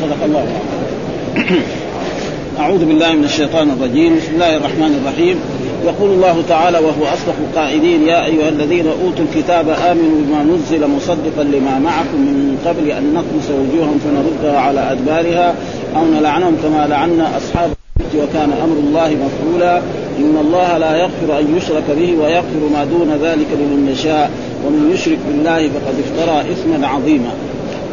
صدق الله أعوذ بالله من الشيطان الرجيم. بسم الله الرحمن الرحيم. يقول الله تعالى وهو أصدق القائلين يا أيها الذين أوتوا الكتاب آمنوا بما نزل مصدقا لما معكم من قبل أن نطمس وجوههم فنردها على أدبارها أو نلعنهم كما لعنا أصحاب وكان أمر الله مفعولا. إن الله لا يغفر أن يشرك به ويغفر ما دون ذلك لمن يشاء. ومن يشرك بالله فقد افترى إثما عظيما.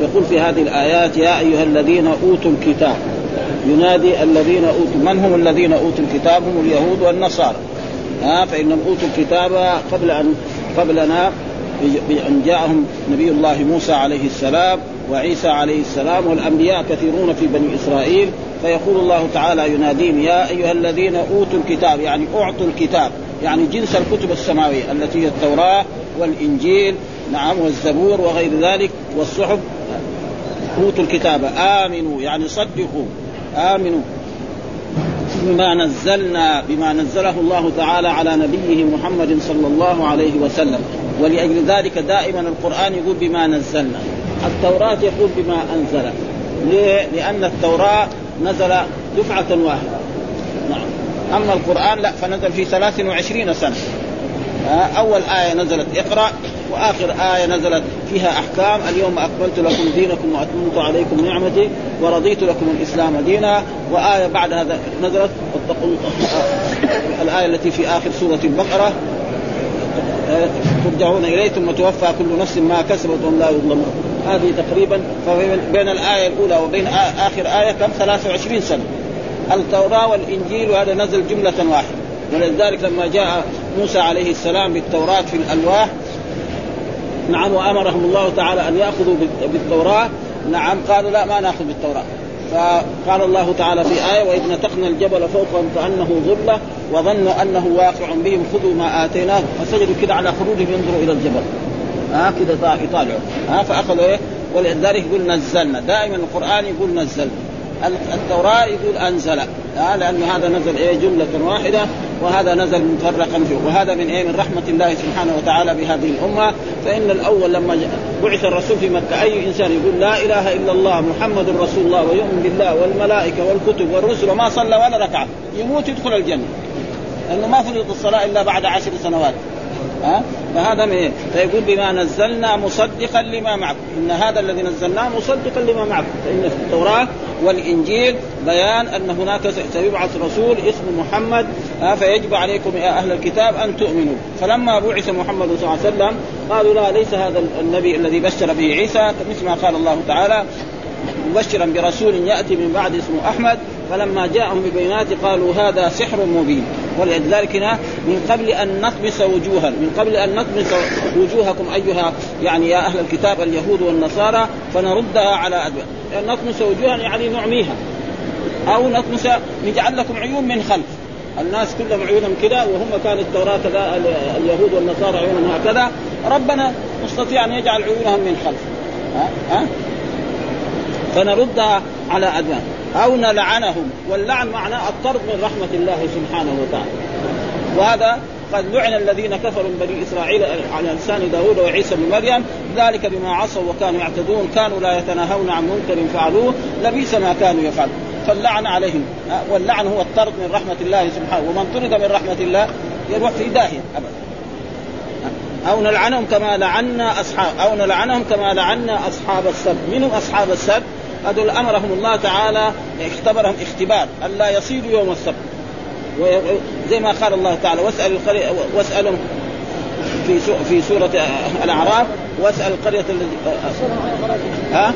يقول في هذه الآيات يا أيها الذين أوتوا الكتاب. ينادي الذين أوتوا من هم الذين أوتوا الكتاب؟ هم اليهود والنصارى. ها فإنهم أوتوا الكتاب قبل أن قبلنا بأن جاءهم نبي الله موسى عليه السلام وعيسى عليه السلام والأنبياء كثيرون في بني إسرائيل. فيقول الله تعالى يناديهم يا أيها الذين أوتوا الكتاب يعني أعطوا الكتاب يعني جنس الكتب السماوية التي هي التوراة والإنجيل نعم والزبور وغير ذلك والصحف أوتوا الكتاب. آمنوا يعني صدقوا. آمنوا. بما نزلنا بما نزله الله تعالى على نبيه محمد صلى الله عليه وسلم. ولأجل ذلك دائما القرآن يقول بما نزلنا. التوراة يقول بما أنزل. ليه؟ لأن التوراة نزل دفعة واحدة. نعم. أما القرآن لا فنزل في 23 سنة. أول آية نزلت اقرأ. وآخر آية نزلت فيها أحكام. اليوم أكملت لكم دينكم وأتممت عليكم نعمتي ورضيت لكم الإسلام دينا. وآية بعد هذا نزلت. واتقوا الآية التي في آخر سورة البقرة. ترجعون إليه ثم توفى كل نفس ما كسبت وهم لا يظلمون. هذه تقريبا بين الآية الأولى وبين آخر آية كم؟ 23 سنة. التوراة والإنجيل وهذا نزل جملة واحدة. ولذلك لما جاء موسى عليه السلام بالتوراة في الألواح نعم وأمرهم الله تعالى أن يأخذوا بالتوراة. نعم قالوا لا ما نأخذ بالتوراة. فقال الله تعالى في آية وإذ نتقنا الجبل فوقهم كأنه ظلة وظنوا أنه واقع بهم خذوا ما آتيناه فسجدوا كده على خروجهم ينظروا إلى الجبل. ها آه كده يطالعوا. ها آه فأخذوا إيه؟ ولذلك يقول نزلنا. دائما القرآن يقول نزلنا. التوراة يقول أنزل. آه لأن هذا نزل إيه؟ جملة واحدة وهذا نزل مفرقا فيه. وهذا من إيه؟ من رحمة الله سبحانه وتعالى بهذه الأمة. فإن الأول لما بعث الرسول في مكة أي إنسان يقول لا إله إلا الله محمد رسول الله ويؤمن بالله والملائكة والكتب والرسل وما صلى ولا ركعة يموت يدخل الجنة. لأنه ما فرض الصلاة إلا بعد عشر سنوات. ها؟ فهذا من إيه؟ فيقول بما نزلنا مصدقا لما معكم. إن هذا الذي نزلناه مصدقا لما معكم. فإن في التوراة والإنجيل بيان أن هناك سيبعث رسول اسمه محمد فيجب عليكم يا أهل الكتاب أن تؤمنوا. فلما بعث محمد صلى الله عليه وسلم قالوا لا ليس هذا النبي الذي بشر به عيسى. مثل ما قال الله تعالى مبشرا برسول يأتي من بعد اسمه أحمد. فلما جاءهم ببينات قالوا هذا سحر مبين. ولذلك هنا من قبل أن نطمس وجوها من قبل أن نطمس وجوهكم أيها يعني يا أهل الكتاب اليهود والنصارى فنردها على ادبار نطمس وجوها يعني نعميها. أو نطمس نجعل لكم عيون من خلف. الناس كلهم عيونهم كذا وهم كانت التوراة اليهود والنصارى عيونهم هكذا. ربنا مستطيع أن يجعل عيونهم من خلف. ها؟ ها؟ فنردها على أدبار أو نلعنهم. واللعن معناه الطرد من رحمة الله سبحانه وتعالى. وهذا قد لعن الذين كفروا من بني إسرائيل على لسان داود وعيسى بن مريم. ذلك بما عصوا وكانوا يعتدون. كانوا لا يتناهون عن منكر فعلوه. لبئس ما كانوا يفعلون. فاللعن عليهم. واللعن هو الطرد من رحمة الله سبحانه. ومن طرد من رحمة الله يروح في داهية ابدا. أو نلعنهم كما لعنا اصحاب أو نلعنهم كما لعنا أصحاب السبت. منهم أصحاب السبت؟ هذول أمرهم الله تعالى اختبرهم اختبار الا يصيدوا يوم السبت. زي ما قال الله تعالى واسأل واسألهم في في سورة الأعراف واسأل القرية التي ها؟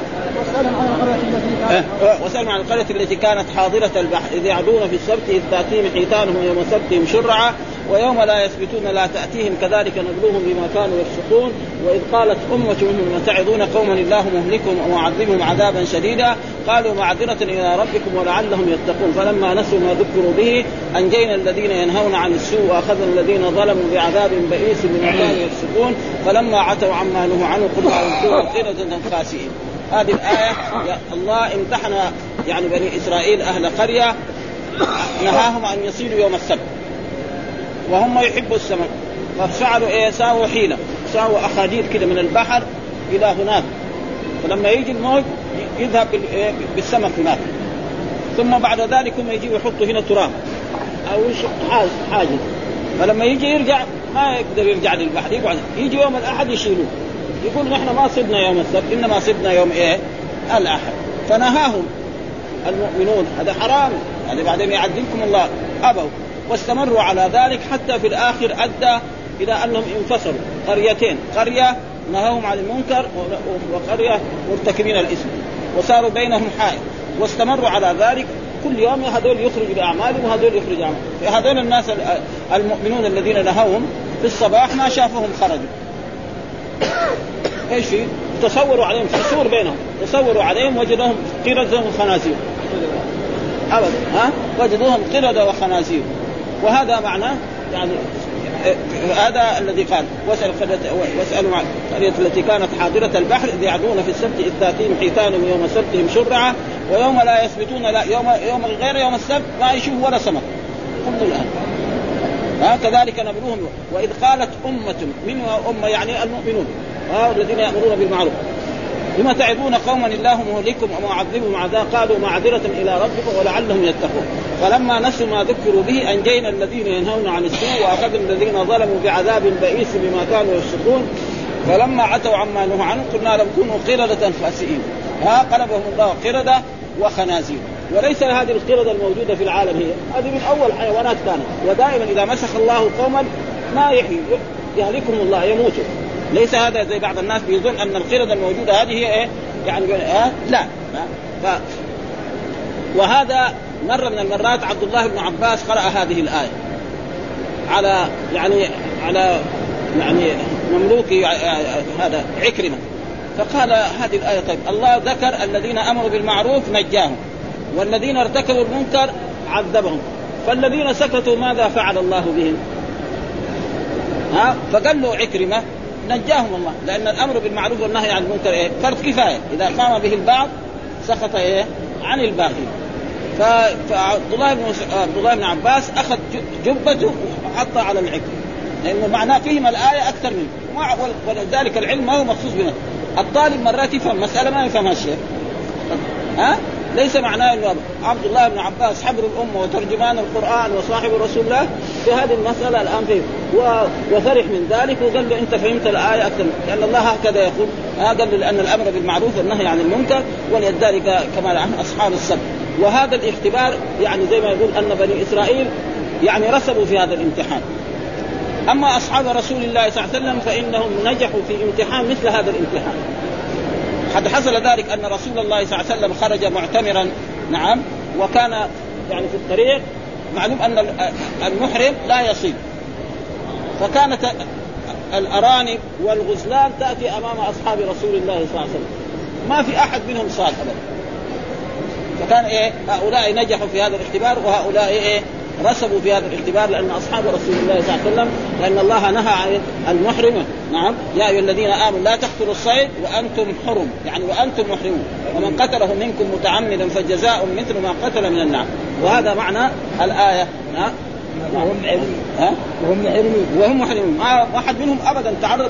واسألهم عن القرية التي كانت حاضرة البحر إذ يعدون في السبت إذ تأتيهم حيتانهم يوم سبتهم شرعا. ويوم لا يثبتون لا تأتيهم كذلك نبلوهم بما كانوا يفسقون. وإذ قالت أمة منهم تعظون قوما الله مهلكهم ومعذبهم عذابا شديدا. قالوا معذرة إلى ربكم ولعلهم يتقون. فلما نسوا ما ذكروا به أنجينا الذين ينهون عن السوء وأخذنا الذين ظلموا بعذاب بئيس بما كانوا يفسقون. فلما عتوا عما نهوا عنه قلنا يمكنوا قردة خاسئين. هذه الآية الله امتحن يعني بني إسرائيل أهل قرية نهاهم أن يصيدوا يوم السبت. وهم يحبوا السمك. ففعلوا إيه؟ ساووا حيلة. ساووا أخاديد كده من البحر إلى هناك. فلما يجي الموج يذهب إيه، بالسمك هناك. ثم بعد ذلك هم يجي يحطوا هنا تراب. أو حاجز فلما يجي يرجع ما يقدر يرجع للبحر. يقعد. يجي يوم الأحد يشيلوه. يقول نحن ما صدنا يوم السبت. إنما صدنا يوم إيه؟ الأحد. فنهاهم المؤمنون. هذا حرام. هذا بعدين يعذبكم الله. أبوا. واستمروا على ذلك حتى في الآخر أدى إلى أنهم انفصلوا. قريتين. قرية نهاهم عن المنكر وقرية مرتكبين الإثم. وصاروا بينهم حائل واستمروا على ذلك. كل يوم هذول يخرجوا باعمالهم وهذول يخرجوا اعمالهم فهذول الناس المؤمنون الذين نهوهم في الصباح ما شافهم خرجوا. إيش في؟ تصوروا عليهم. سور بينهم. تصوروا عليهم وجدوهم قردة وخنازير أبدا. ها؟ وجدوهم قردة وخنازير. وهذا معناه يعني هذا الذي قال واسأل واسالوا القريه التي كانت حاضرة البحر إذ يعدون في السبت إذ تاتيهم حيتانهم يوم سبتهم شرعا ويوم لا يثبتون لا يوم يوم غير يوم السبت ما يشوفوا ولا سمك. كل الان هكذلك نبلوهم وإذ قالت أمة منها أمة يعني المؤمنون ها الذين يأمرون بالمعروف. لما تعظون قوما الله مهلكم ومعذبهم عذاب قالوا معذرة إلى ربكم ولعلهم يتقون. فلما نسوا ما ذكروا به أنجينا الذين ينهون عن السوء وأخذنا الذين ظلموا بعذاب بئيس بما كانوا يفسقون فلما عتوا عما نهوا عنه قلنا لهم كونوا قردة خاسئين ها قلبهم الله قردة وخنازير. وليس هذه القردة الموجودة في العالم هي. هذه من أول حيوانات كانت. ودائما إذا مسخ الله قوما ما يحيي يهلكهم الله يموتوا. ليس هذا زي بعض الناس بيظن أن القردة الموجودة هذه هي إيه؟ يعني ها؟ لا ف... وهذا مره من المرات عبد الله بن عباس قرأ هذه الآية على يعني على يعني مملوكي هذا عكرمة فقال هذه الآية طيب الله ذكر الذين أمروا بالمعروف نجاهم والذين ارتكبوا المنكر عذبهم فالذين سكتوا ماذا فعل الله بهم؟ ها فقال له عكرمة نجاهم الله لأن الأمر بالمعروف والنهي عن المنكر إيه؟ فرض كفاية. إذا قام به البعض سقط إيه؟ عن الباقي فعبد الله بن عبد الله بن عباس أخذ جبته وحطها على العكر لأنه معناه فهم الآية أكثر منه. ولذلك العلم ما هو مخصوص بنا. الطالب مرات يفهم مسألة ما يفهمها الشيخ ها؟ ليس معناه انه عبد الله بن عباس حبر الأمة وترجمان القرآن وصاحب رسول الله في هذه المسألة الآن فيه وفرح من ذلك وقال له أنت فهمت الآية أكثر لأن الله هكذا يقول قال لأن الأمر بالمعروف والنهي عن المنكر ولذلك كما عن أصحاب السبت. وهذا الاختبار يعني زي ما يقول أن بني إسرائيل يعني رسبوا في هذا الامتحان. أما أصحاب رسول الله صلى الله عليه وسلم فإنهم نجحوا في امتحان مثل هذا الامتحان. قد حصل ذلك أن رسول الله صلى الله عليه وسلم خرج معتمرا. نعم. وكان يعني في الطريق معلوم أن المحرم لا يصيب. فكانت الأرانب والغزلان تأتي أمام أصحاب رسول الله صلى الله عليه وسلم. ما في أحد منهم صاد ابدا. فكان إيه هؤلاء نجحوا في هذا الاختبار وهؤلاء إيه رسبوا في هذا الاختبار لأن أصحاب رسول الله صلى الله عليه وسلم لأن الله نهى عن المحرم نعم. يا أيها الذين آمنوا لا تقتلوا الصيد وأنتم حرم. يعني وأنتم محرمون. ومن قتله منكم متعمدا فجزاء مثل ما قتل من النعم وهذا معنى الآية. ها؟ وهم محرمون ها وهم محرمون وهم محرمون. ما واحد منهم ابدا تعرض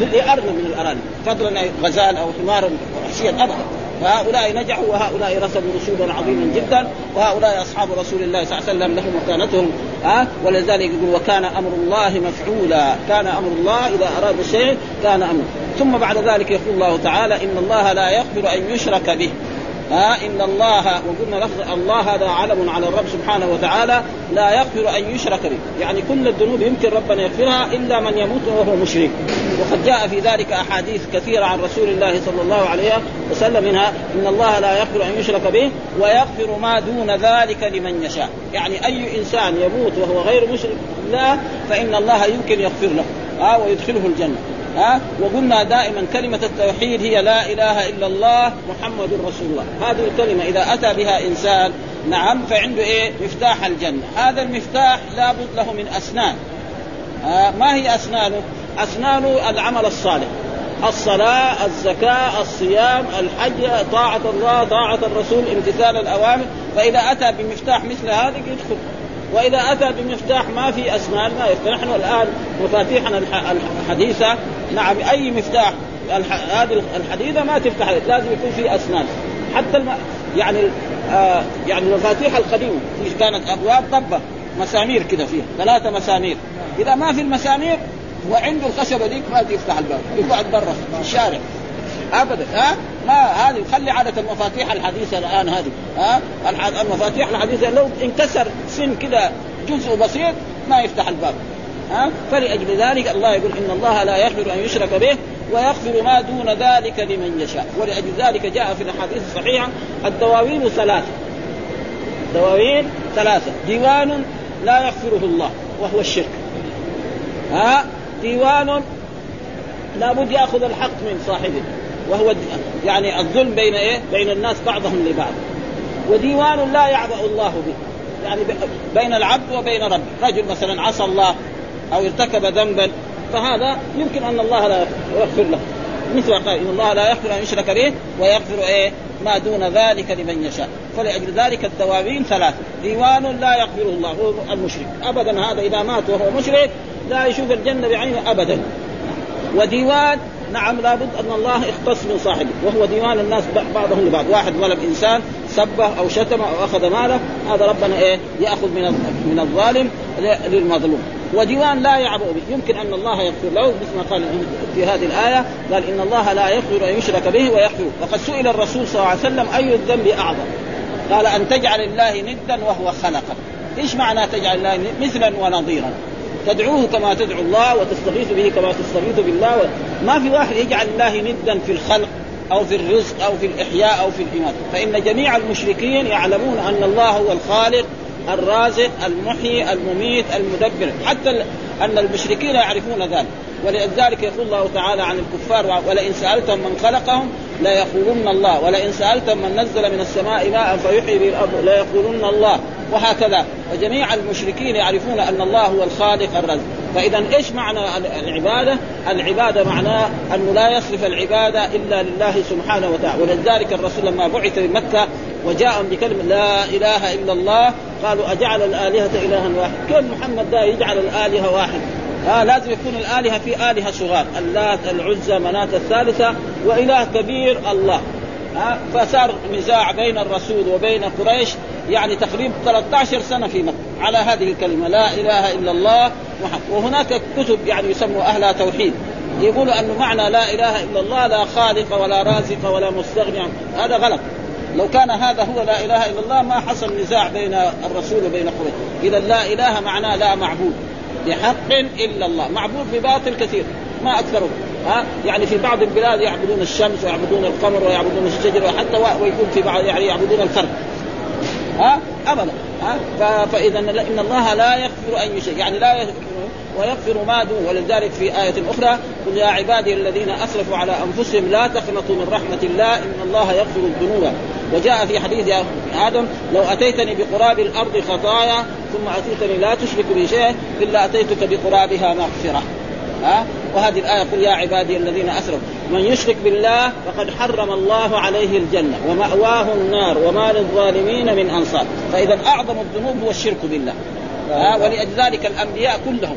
لارنب من الارانب فضلا غزال أو حمار وحشيا ابدا. فهؤلاء نجحوا وهؤلاء رسبوا رسوبا عظيما جدا وهؤلاء أصحاب رسول الله صلى الله عليه وسلم لهم مكانتهم ها؟ ولذلك يقول وكان أمر الله مفعولا كان أمر الله إذا أراد شيء كان أمر ثم بعد ذلك يقول الله تعالى إن الله لا يغفر أن يشرك به ها إن الله وقلنا لفظ الله هذا علم على الرب سبحانه وتعالى لا يغفر أن يشرك به، يعني كل الذنوب يمكن ربنا يغفرها إلا من يموت وهو مشرك، وقد جاء في ذلك أحاديث كثيرة عن رسول الله صلى الله عليه وسلم منها إن الله لا يغفر أن يشرك به ويغفر ما دون ذلك لمن يشاء، يعني أي إنسان يموت وهو غير مشرك لا فإن الله يمكن يغفر له. ها ويدخله الجنة. ها وقلنا دائما كلمة التوحيد هي لا إله إلا الله محمد رسول الله. هذه الكلمة إذا أتى بها إنسان نعم فعنده إيه؟ مفتاح الجنة. هذا المفتاح لابد له من أسنان. ما هي أسنانه؟ أسنانه العمل الصالح. الصلاة الزكاة الصيام الحج طاعة الله طاعة الرسول امتثال الأوامر. فإذا أتى بمفتاح مثل هذا يدخل. وإذا أتى بمفتاح ما في أسنان ما يفتح. نحن الآن مفاتيحنا الحديثة. نعم أي مفتاح هذه الحديدة ما تفتح لازم يكون في أسنان. حتى الم... يعني آه يعني المفاتيح القديمة كانت؟ أبواب طبة مسامير كذا فيها ثلاثة مسامير. إذا ما في المسامير وعنده الخشبة ديك ما يفتح الباب يقعد برا في الشارع. ابدا ها؟ ما هذه خلي عادة المفاتيح الحديثة الآن هذه ها؟ المفاتيح الحديثة لو انكسر سن كذا جزء بسيط ما يفتح الباب. ها؟ فلأجل ذلك الله يقول إن الله لا يغفر أن يشرك به ويغفر ما دون ذلك لمن يشاء. ولأجل ذلك جاء في الأحاديث الصحيحة الدواوين ثلاثة. دواوين ثلاثة. ديوان لا يغفره الله وهو الشرك. ها؟ ديوان لابد يأخذ الحق من صاحبه وهو يعني الظلم بين إيه؟ بين الناس بعضهم لبعض. وديوان لا يعبأ الله به. يعني بين العبد وبين ربه. رجل مثلا عصى الله أو ارتكب ذنبا فهذا يمكن أن الله لا يغفر له. مثل قال إن الله لا يغفر أن يشرك به ويغفر إيه؟ ما دون ذلك لمن يشاء. فلأجل ذلك الدواوين ثلاث. ديوان لا يغفره الله هو المشرك. ابدا هذا إذا مات وهو مشرك لا يشوف الجنة بعينه ابدا. وديوان نعم لابد أن الله اختص من صاحبه وهو ديوان الناس بعضهم لبعض. واحد ظلم إنسان سبه أو شتم أو أخذ ماله هذا ربنا إيه؟ يأخذ من من الظالم للمظلوم. وديوان لا يعبأ به. يمكن أن الله يغفر له مثل ما قال في هذه الآية قال إن الله لا يغفر أن يشرك به ويغفر. وقد سئل الرسول صلى الله عليه وسلم أي الذنب أعظم؟ قال أن تجعل الله ندا وهو خلقك. إيش معنى تجعل الله مثلا ونظيرا؟ تدعوه كما تدعو الله وتستغيث به كما تستغيث بالله. ما في واحد يجعل الله ندا في الخلق أو في الرزق أو في الإحياء أو في الاماتة فإن جميع المشركين يعلمون أن الله هو الخالق الرازق المحيي المميت المدبر. حتى أن المشركين يعرفون ذلك. ولذلك يقول الله تعالى عن الكفار ولئن سالتهم من خلقهم ليقولن الله ولئن سالتهم من نزل من السماء ماء فيحيي به الأرض ليقولن الله. وهكذا وجميع المشركين يعرفون أن الله هو الخالق الرزق. فإذا إيش معنى العبادة؟ العبادة معناه انه لا يصرف العباده إلا لله سبحانه وتعالى. ولذلك الرسول لما بعث بمكه وجاءهم بكلمة لا إله إلا الله قالوا أجعل الآلهة إلها واحد. كيف محمد ده يجعل الآلهة واحد؟ آه لازم يكون الآلهة في آلهة صغار اللات العزى مناة الثالثة وإله كبير الله. آه فصار نزاع بين الرسول وبين قريش يعني تقريبا 13 سنة في مكة. على هذه الكلمة لا إله إلا الله وهناك كتب يعني يسموا أهلها توحيد. يقولوا أنه معنى لا إله إلا الله لا خالق ولا رازق ولا مستغني هذا غلط. لو كان هذا هو لا إله إلا الله ما حصل نزاع بين الرسول وبين قريش. إذا لا إله معناه لا معبود. بحق إلا الله. معبود بباطل كثير ما اكثره ها؟ يعني في بعض البلاد يعبدون الشمس ويعبدون القمر ويعبدون الشجر وحتى ويكون في بعض يعني يعبدون الفرد. ها؟ أبدا. فإذا إن الله لا يغفر أن يشرك يعني لا يغفر ويغفر ما دون. ولذلك في آية أخرى قل يا عبادي الذين أسرفوا على أنفسهم لا تقنطوا من رحمة الله إن الله يغفر الذنوب. وجاء في حديث آدم لو أتيتني بقراب الأرض خطايا ثم أتيتني لا تشرك بي شيء إلا أتيتك بقرابها مغفرة. ها؟ وهذه الآية قل يا عبادي الذين أسرفوا من يشرك بالله فقد حرم الله عليه الجنة ومأواه النار وما للظالمين من أنصار. فإذا أعظم الذنوب هو الشرك بالله. ها؟ ولذلك الأنبياء كلهم.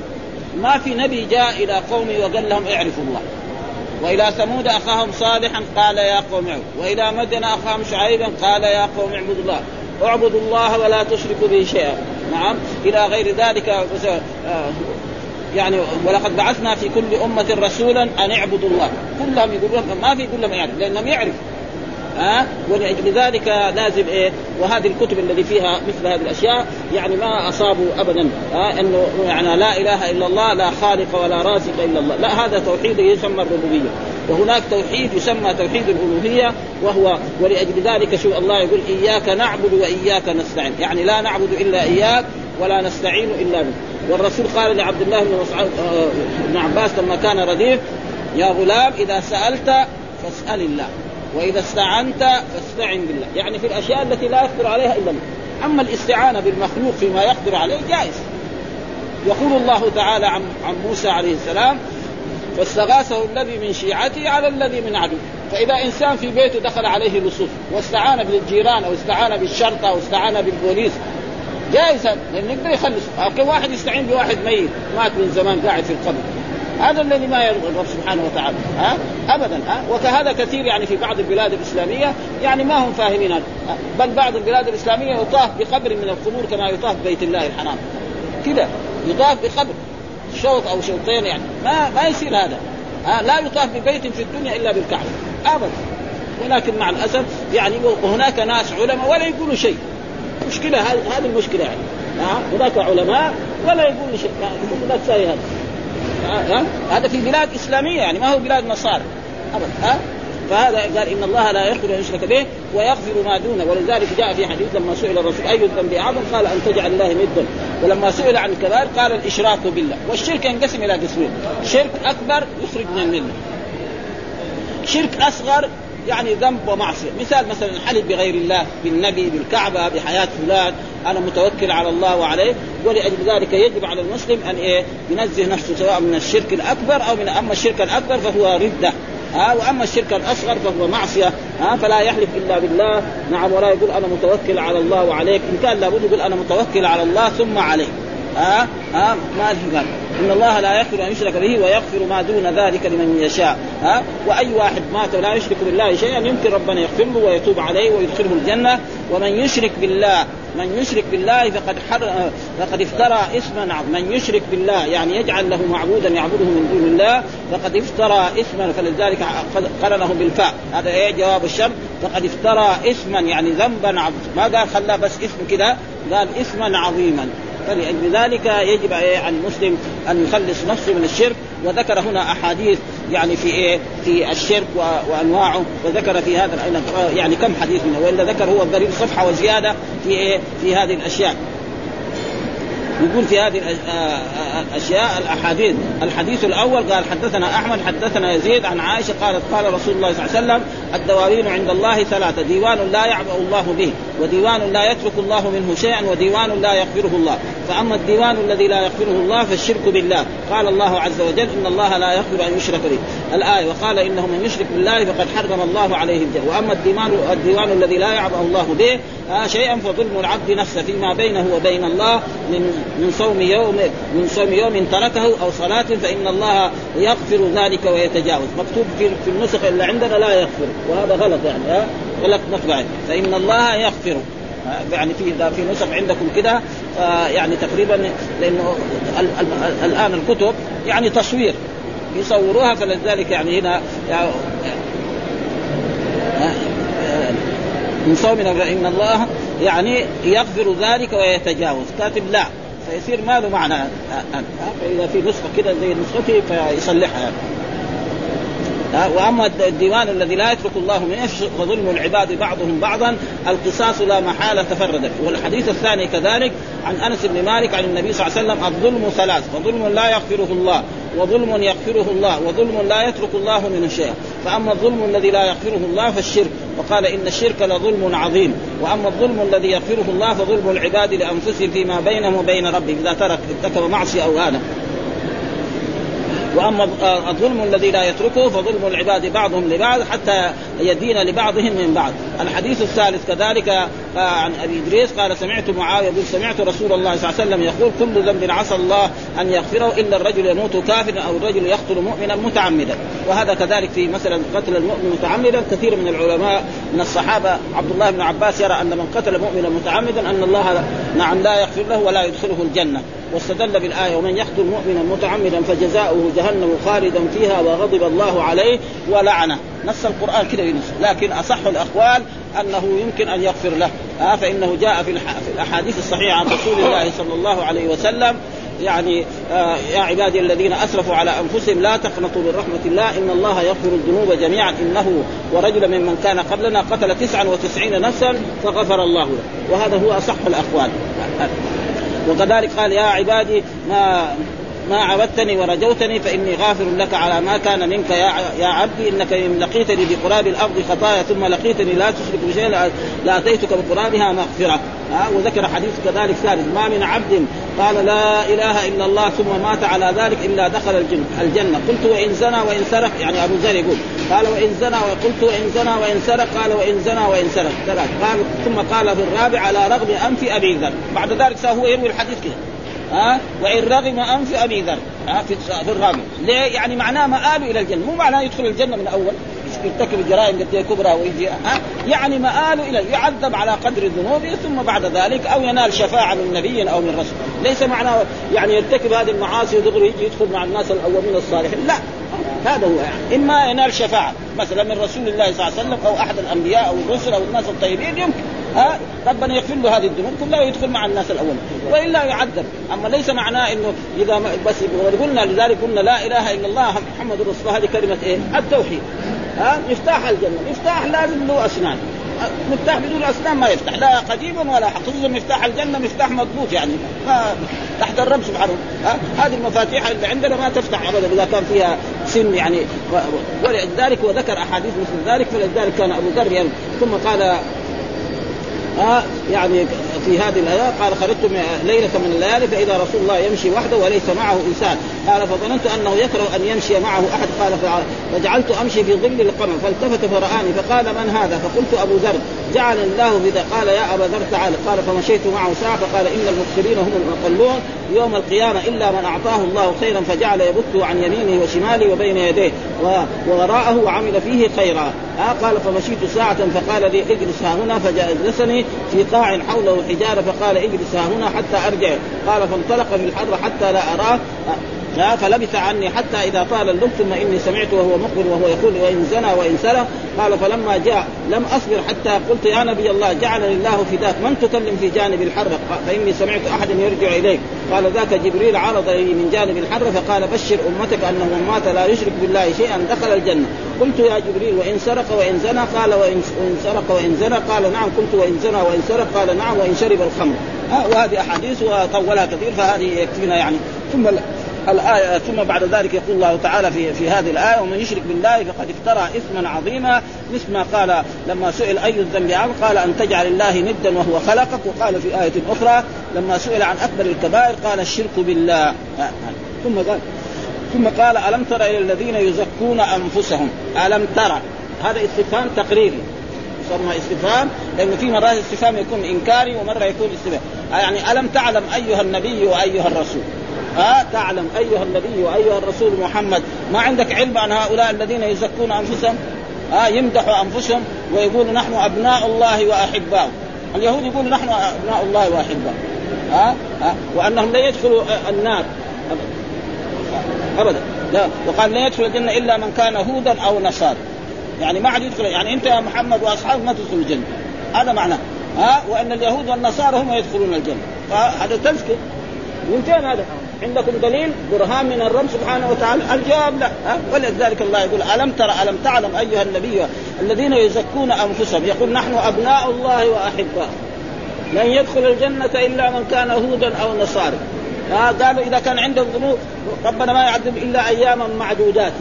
ما في نبي جاء إلى قومه وقال لهم اعرفوا الله. وإلى ثمود أخاهم صالحا قال يا قوم اعبدوا. وإلى مدن أخاهم شعيبا قال يا قوم اعبدوا الله. اعبدوا الله ولا تشركوا به شيئا. نعم. إلى غير ذلك آه، يعني ولقد بعثنا في كل أمة رسولا أن اعبدوا الله. كلهم يقولون ما في كلهم يعرف لانهم يعرفوا ها؟ ولأجل ذلك لازم إيه؟ وهذه الكتب الذي فيها مثل هذه الأشياء يعني ما أصابوا ابدا. ها؟ إنه يعني لا إله إلا الله لا خالق ولا رازق إلا الله. لا هذا توحيد يسمى الربوبية. وهناك توحيد يسمى توحيد الألوهية وهو ولأجل ذلك شو الله يقول إياك نعبد وإياك نستعين. يعني لا نعبد إلا إياك ولا نستعين إلا بك والرسول قال لعبد الله بن مسعود آه، بن عباس لما كان رديف يا غلام إذا سألت فاسأل الله وإذا استعنت فاستعن بالله. يعني في الأشياء التي لا يقدر عليها إلا الله. أما الاستعانة بالمخلوق فيما يقدر عليه جائز. يقول الله تعالى عن عن موسى عليه السلام فاستغاثه الذي من شيعته على الذي من عدو. فإذا إنسان في بيته دخل عليه لصوص واستعان بالجيران أو استعان بالشرطة أو استعان بالبوليس جائز لأنه يقدر يخلص. لكن واحد يستعين بواحد ميت مات من زمان قاعد في القبر. هذا الذي ما يرضى الرب سبحانه وتعالى. ها؟ ابدا ها؟ وكهذا كثير يعني في بعض البلاد الإسلامية يعني ما هم فاهمين بل بعض البلاد الإسلامية يطاف بقبر من القبور كما يطاف بيت الله الحرام. كذا يطاف بقبر شوط أو شوطين يعني. ما ما يصير هذا. ها؟ لا يطاف ببيت في الدنيا إلا بالكعبة. ابدا. ولكن مع الأسف يعني وهناك ناس علماء ولا يقولوا شيء. مشكلة هذه المشكلة يعني. هناك علماء ولا يقولوا شيء لا تساوي هذا. ها؟ هذا في بلاد إسلامية يعني ما هو بلاد نصارى. ابدا ها؟ فهذا قال إن الله لا يغفر أن يشرك به ويغفر ما دونه ولذلك جاء في حديث لما سئل الرسول أي الذنب أعظم؟ قال أن تجعل الله ندا ولما سئل عن الكبائر قال الإشراك بالله. والشرك ينقسم إلى قسمين. شرك أكبر يخرج من الملة. شرك أصغر يعني ذنب ومعصية، مثال مثلا الحلف بغير الله بالنبي بالكعبة بحياة فلان أنا متوكل على الله وعليه ولأجل ذلك يجب على المسلم أن إيه؟ ينزه نفسه سواء من الشرك الأكبر أو من أما الشرك الأكبر فهو ردة. ها وأما الشرك الأصغر فهو معصية. ها فلا يحلف إلا بالله. نعم ولا يقول أنا متوكل على الله وعليك. إن كان لابد يقول أنا متوكل على الله ثم عليك ها؟ ها؟ ما قال. إن الله لا يغفر أن يشرك به ويغفر ما دون ذلك لمن يشاء. ها؟ وأي واحد مات ولا يشرك بالله شيئا يمكن ربنا يغفر له ويتوب عليه ويدخله الجنة. ومن يشرك بالله من يشرك بالله فقد حر فقد افترى اسما عظيما. من يشرك بالله يعني يجعل له معبودا يعبده من دون الله فقد افترى اسما فلذلك قرنه بالفاء. هذا إيه؟ جواب الشر. فقد افترى اسما يعني ذنبا عظيما. ما قال خلاه بس اسم كذا قال اسما عظيما. فلأجل ذلك يجب على المسلم أن يخلص نفسه من الشرك. وذكر هنا أحاديث يعني في إيه؟ في الشرك وأنواعه وذكر في هذا يعني كم حديث منه وإلا ذكر هو الدليل صفحه وزياده في إيه؟ في هذه الأشياء. يقول في هذه الأشياء الأحاديث. الحديث الأول قال حدثنا أحمد حدثنا يزيد عن عائشة قالت قال رسول الله صلى الله عليه وسلم الدواوين عند الله ثلاثة ديوان لا يعبأ الله به وديوان لا يترك الله منه شيئا وديوان لا يغفره الله. فأما الديوان الذي لا يغفره الله فالشرك بالله. قال الله عز وجل إن الله لا يغفر أن يشرك به. الآية وقال إنه من يشرك بالله فقد حرم الله عليه الجنة. وأما الديوان الديوان الذي لا يعبأ الله به آه شيئا فظلم العبد نفسه فيما بينه وبين الله من من صوم يوم من صوم يوم تركه أو صلاة فإن الله يغفر ذلك ويتجاوز. مكتوب في, النسخ اللي عندنا لا يغفر وهذا غلط يعني ها؟ غلط مطبعي فإن الله يغفر. يعني في في نسخ عندكم كده يعني تقريبا لأنه الآن الكتب يعني تصوير. يصوروها فلذلك يعني هنا يعني من صومنا فإن الله يعني يغفر ذلك ويتجاوز. كاتب لا. فيصير ما له معنى. فإذا في نسخة كده زي نسختي فيصلحها. وأما الديوان الذي لا يترك الله من فظلم العباد بعضهم بعضا القصاص لا محالة تفرد والحديث الثاني كذلك عن أنس بن مالك عن النبي صلى الله عليه وسلم الظلم ثلاث فظلم لا يغفره الله. وظلم يغفره الله وظلم لا يترك الله منه شيئا فأما الظلم الذي لا يغفره الله فالشرك. وقال إن الشرك لظلم عظيم. وأما الظلم الذي يغفره الله فظلم العباد لأنفسهم فيما بينهم وبين ربهم. إذا ترك ارتكب معصية أو هذا. وأما الظلم الذي لا يتركه فظلم العباد بعضهم لبعض حتى يدين لبعضهم من بعض. الحديث الثالث كذلك عن أبي إدريس قال سمعت معاوية يقول سمعت رسول الله صلى الله عليه وسلم يقول كل ذنب عسى الله أن يغفره إلا الرجل يموت كافرا أو الرجل يقتل مؤمنا متعمدا. وهذا كذلك في مثلا قتل المؤمن متعمدا. كثير من العلماء من الصحابة عبد الله بن عباس يرى أن من قتل مؤمنا متعمدا أن الله نعم لا يغفر له ولا يدخله الجنة. واستدل بالآية ومن يقتل مؤمنا متعمدا فجزاؤه جهنم خالدا فيها وغضب الله عليه ولعنه. نص القرآن كده ينص لكن أصح الأقوال أنه يمكن أن يغفر له. آه فإنه جاء في, الأحاديث الصحيحة عن رسول الله صلى الله عليه وسلم يعني آه يا عبادي الذين أسرفوا على أنفسهم لا تقنطوا من رحمة الله إن الله يغفر الذنوب جميعا إنه ورجلا ممن كان قبلنا قتل 99 نفسا فغفر الله له. وهذا هو أصح الأقوال. وكذلك قال يا عبادي ما ما عبدتني ورجوتني فإني غافر لك على ما كان منك. يا يا عبدي إنك إن لقيتني بقراب الأرض خطايا ثم لقيتني لا تشرك بشيء لاتيتك بقرابها مغفرة. ها وذكر حديث كذلك ثالث. ما من عبد قال لا إله إلا الله ثم مات على ذلك إلا دخل الجنه, الجنة. قلت وإن زنى وإن سرق يعني أبو ذر يقول قال وإن زنى وقلت وإن زنى وإن سرق قال وإن زنى وإن سرق. ثلاث. قال ثم قال في الرابع على رغم أنف أبي ذر. بعد ذلك هو يروي الحديث كده. ها؟ وإن رغم أنف أبي ذر ها؟ في الراغب ليه؟ يعني معناه مآله إلى الجنة. مو معناه يدخل الجنة من أول؟ يرتكب جرائم قد كبرى ويجي ها؟ يعني مآله إلى يعذب على قدر ذنوبه ثم بعد ذلك أو ينال شفاعة من نبي أو من رسول. ليس معناه يعني يرتكب هذه المعاصي ودغري يجي يدخل مع الناس الأولين الصالحين. لا. هذا هو يعني. إما ينال شفاعة. مثلا من رسول الله صلى الله عليه وسلم أو أحد الأنبياء أو الرسل أو الناس الطيبين يمكن. ها؟ ربنا يغفر له هذه الذنوب كلها ويدخل مع الناس الأول وإلا يعذب. أما ليس معناه إنه إذا ما بس قلنا لذلك قلنا لا إله إلا الله محمد رسول الله. هذه كلمة إيه؟ التوحيد. ها؟ مفتاح الجنة. مفتاح لازم له اسنان مفتاح بدون أسنان ما يفتح لا قديم ولا خصوصا مفتاح الجنة مفتاح مضبوط يعني ما تحت الرب سبحانه. هذه المفاتيح اللي عندنا ما تفتح ابدا إذا كان فيها سن يعني. ولذلك وذكر أحاديث مثل ذلك فلذلك كان أبو ذر يعني ثم قال ها؟ يعني في هذه الايه قال خرجت ليلة من الليالي فإذا رسول الله يمشي وحده وليس معه إنسان. قال فظننت أنه يكره أن يمشي معه أحد. قال فجعلت أمشي في ظل القمر. فالتفت فرآني فقال من هذا؟ فقلت أبو ذر. جعل الله بذا. قال يا أبا ذر تعال. قال فمشيت معه ساعة. فقال إن المبصرين هم المقلون. يوم القيامة إلا من أعطاه الله خيرا فجعل يبثه عن يمينه وشماله وبين يديه ووراءه وعمل فيه خيرا. آه قال فمشيت ساعة. فقال لي اجلس ها هنا. فجلسني في قاع حوله حجارة فقال اجلس ها هنا حتى أرجع. قال فانطلق في الحر حتى لا أراه. فلبث عني حتى إذا طال الليل ثم إني سمعت وهو مقبل وهو يقول وإن زنى وإن سرق قال فلما جاء لم أصبر حتى قلت يا نبي الله جعلني الله فداك. من تكلم في جانب الحر فإني سمعت احدا يرجع إليك. قال ذاك جبريل عرض لي من جانب الحر فقال بشر أمتك أنه من مات لا يشرك بالله شيئا دخل الجنة. قلت يا جبريل وإن سرق وإن زنى؟ قال وإن سرق وإن زنى؟ قال نعم. قلت وإن زنى وإن سرق؟ قال نعم. وإن شرب الخمر. وهذه أحاديث وطولها كثير فهذه يكفينا يعني. ثم الآية ثم بعد ذلك يقول الله تعالى في في هذه الآية ومن يشرك بالله فقد افترى إثما عظيما. مثل ما قال لما سئل أي الذنب عظيم قال أن تجعل الله ندا وهو خلقك وقال في آية أخرى لما سئل عن أكبر الكبائر قال الشرك بالله. ثم قال ثم قال ألم تر إلى الذين يزكون أنفسهم؟ ألم ترى هذا استفهام تقريري يسمى استفهام لأنه في مرات استفهام يكون إنكاري ومرة يكون استفهام. يعني ألم تعلم أيها النبي وأيها الرسول؟ ها تعلم أيها النبي وأيها الرسول محمد ما عندك علم عن هؤلاء الذين يزكون أنفسهم؟ ها يمدحوا أنفسهم ويقولوا نحن أبناء الله واحباؤه اليهود يقولوا نحن أبناء الله واحباؤه ها, ها؟ وأنهم لا يدخلوا النار. ابدا. لا. وقال لا يدخل الجنة إلا من كان هودا أو نصارى. يعني ما عاد يدخل يعني أنت يا محمد وأصحابك ما تدخل الجنة. هذا معناه. ها؟ وأن اليهود والنصارى هم يدخلون الجنة. فهذا تذكر فين هذا؟ عندكم دليل؟ برهان من الرب سبحانه وتعالى. الجواب لا؟ ولذلك الله يقول ألم ترى ألم تعلم أيها النبي الذين يزكون أنفسهم؟ يقول نحن أبناء الله واحباؤه لن يدخل الجنة إلا من كان هودا أو نصارى. قالوا إذا كان عندهم ذنوب ربنا ما يعذب إلا أياما معدودات.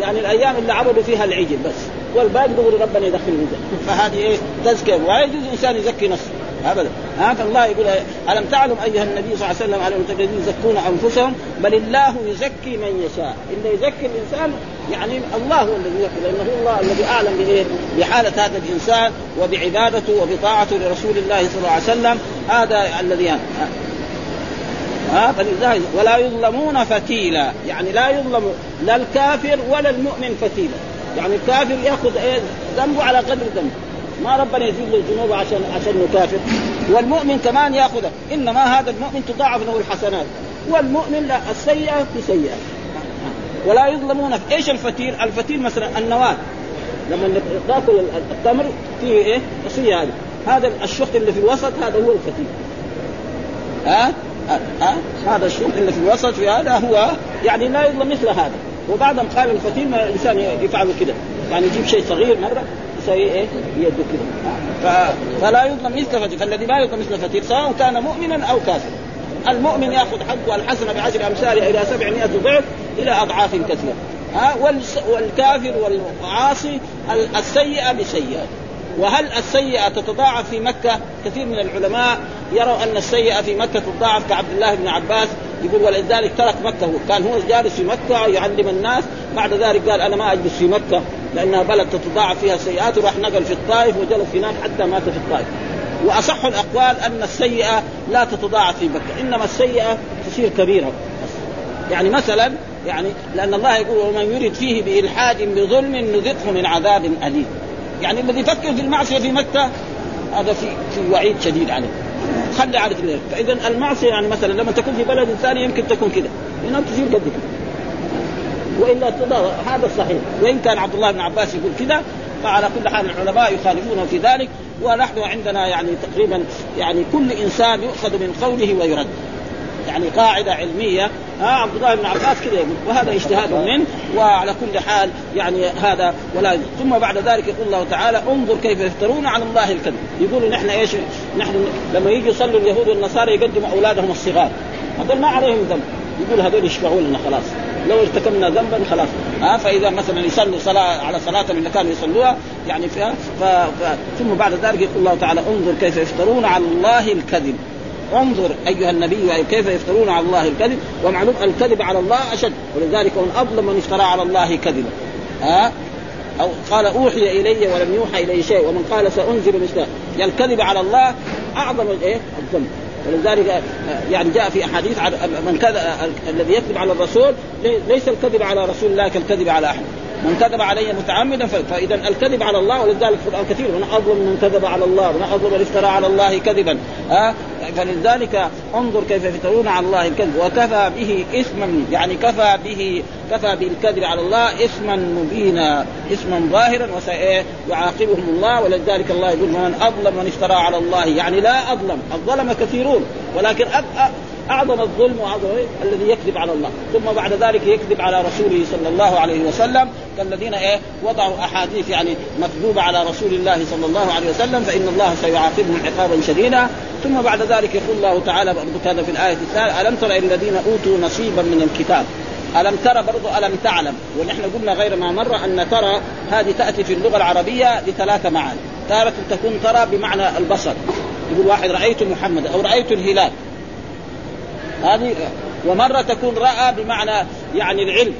يعني الأيام اللي عبدوا فيها العجل بس. والباقي دغري ربنا يدخل الجنة. فهذه إيه؟ تزكية. ولا يجوز إنسان يزكي نفسه. أبدا. ها فالله يقول ألم تعلم أيها النبي صلى الله عليه وسلم على الذين يزكون أنفسهم؟ بل الله يزكي من يشاء. اللي يزكي الإنسان يعني الله هو الذي يزكي لأنه هو الله الذي أعلم بايه؟ بحالة هذا الإنسان وبعبادته وبطاعته لرسول الله صلى الله عليه وسلم. هذا الذي ها فلذلك ولا يظلمون فتيلا. يعني لا يظلم لا الكافر ولا المؤمن فتيلا. يعني الكافر يأخذ إيه؟ ذنبه على قدر ذنبه. ما ربنا يزيد له الذنوب عشان عشان كافر والمؤمن كمان ياخذه إنما هذا المؤمن تضاعف له الحسنات. والمؤمن لا السيئة بسيئة. ولا يظلمون إيش الفتيل؟ الفتيل مثلا النواه لما تأكل التمر فيه إيه؟ قصيه هذه. هذا الشق اللي في الوسط هذا هو الفتيل ها؟ أه؟ أه؟ هذا الشق اللي في الوسط في هذا هو. يعني لا يظلم مثل هذا. وبعضهم قال الفتيل ما الإنسان يفعل كده. يعني يجيب شيء صغير مرة. يسوي إيه؟ كده فلا يظلم مثل فتيل فالذي لا يظلم مثل فتيل سواء كان مؤمنا أو كافرا. المؤمن يأخذ حقه الحسنة بعشر أمثالها إلى 700 ضعف إلى أضعاف كثيرة. ها والكافر والعاصي السيئة بسيئة. وهل السيئة تتضاعف في مكة؟ كثير من العلماء يروا أن السيئة في مكة تضاعف كعبد الله بن عباس. يقول ولذلك ترك مكة كان هو جالس في مكة يعلم الناس. بعد ذلك قال أنا ما أجلس في مكة. لأنها بلد تتضاعف فيها السيئات وراح نقل في الطائف وجلس هناك حتى مات في الطائف. وأصح الأقوال أن السيئة لا تتضاعف في مكة إنما السيئة تصير كبيرة. يعني مثلا يعني لأن الله يقول ومن يرد فيه بإلحاد بظلم نذقه من عذاب أليم. يعني الذي يفكر في المعصية في مكة هذا في في وعيد شديد عليه. خلي على الليل فاذا المعصية يعني مثلا لما تكون في بلد ثاني يمكن تكون كذا هنا تصير قد وإلا هذا الصحيح وإن كان عبد الله بن عباس يقول كذا فعلى كل حال العلماء يخالفونه في ذلك ونحن عندنا يعني تقريبا يعني كل إنسان يؤخذ من قوله ويرد. يعني قاعدة علمية. ها عبد الله بن عباس كذا يقول وهذا اجتهاد منه وعلى كل حال يعني هذا ولا ثم بعد ذلك يقول الله تعالى انظر كيف يفترون على الله الكذب. يقولوا نحن إيش؟ نحن لما يجي يصلوا اليهود والنصارى يقدموا أولادهم الصغار. هذول ما عليهم ذنب. يقول هذول يشفعوا لنا خلاص. لو ارتكبنا ذنبا خلاص. ها فإذا مثلا يصلوا صلاة على صلاة اللي كانوا يصلوها يعني فيها ف... ف... ثم بعد ذلك يقول الله تعالى انظر كيف يفترون على الله الكذب. انظر أيها النبي كيف يفترون على الله الكذب. ومعلوم الكذب على الله أشد. ولذلك من اظلم من افترى على الله كذبا. ها؟ أو قال أوحي إلي ولم يوحى إلي شيء. ومن قال سانزل مثل الكذب على الله أعظم الايه الذنب. ولذلك يعني جاء في أحاديث من كذب الذي يكذب على الرسول ليس الكذب على رسول الله كالكذب على احد من كذب علي متعمدا فإذا الكذب على الله ولذلك القرآن كثير من أظلم من كذب على الله من أظلم من افترى على الله كذبا. ها فلذلك انظر كيف يفترون على الله الكذب. وكفى به اثما يعني كفى به كفى بالكذب على الله اثما مبينا اثما ظاهرا وسيعاقبهم الله ولذلك الله يقول من أظلم من افترى على الله. يعني لا أظلم الظلم كثيرون ولكن أعظم الظلم وأعظم الذي يكذب على الله. ثم بعد ذلك يكذب على رسوله صلى الله عليه وسلم. كالذين إيه؟ وضعوا أحاديث يعني مكذوبة على رسول الله صلى الله عليه وسلم فإن الله سيعاقبهم عقابا شديدا. ثم بعد ذلك يقول الله تعالى هذا في الآية الثالثة ألم تر الذين أوتوا نصيبا من الكتاب؟ ألم ترى برضو ألم تعلم؟ ونحن قلنا غير ما مر أن ترى هذه تأتي في اللغة العربية لثلاثة معاني. تارة تكون ترى بمعنى البصر. يقول واحد رأيت محمد أو رأيت الهلال. هذه ومرة تكون رأى بمعنى يعني العلم.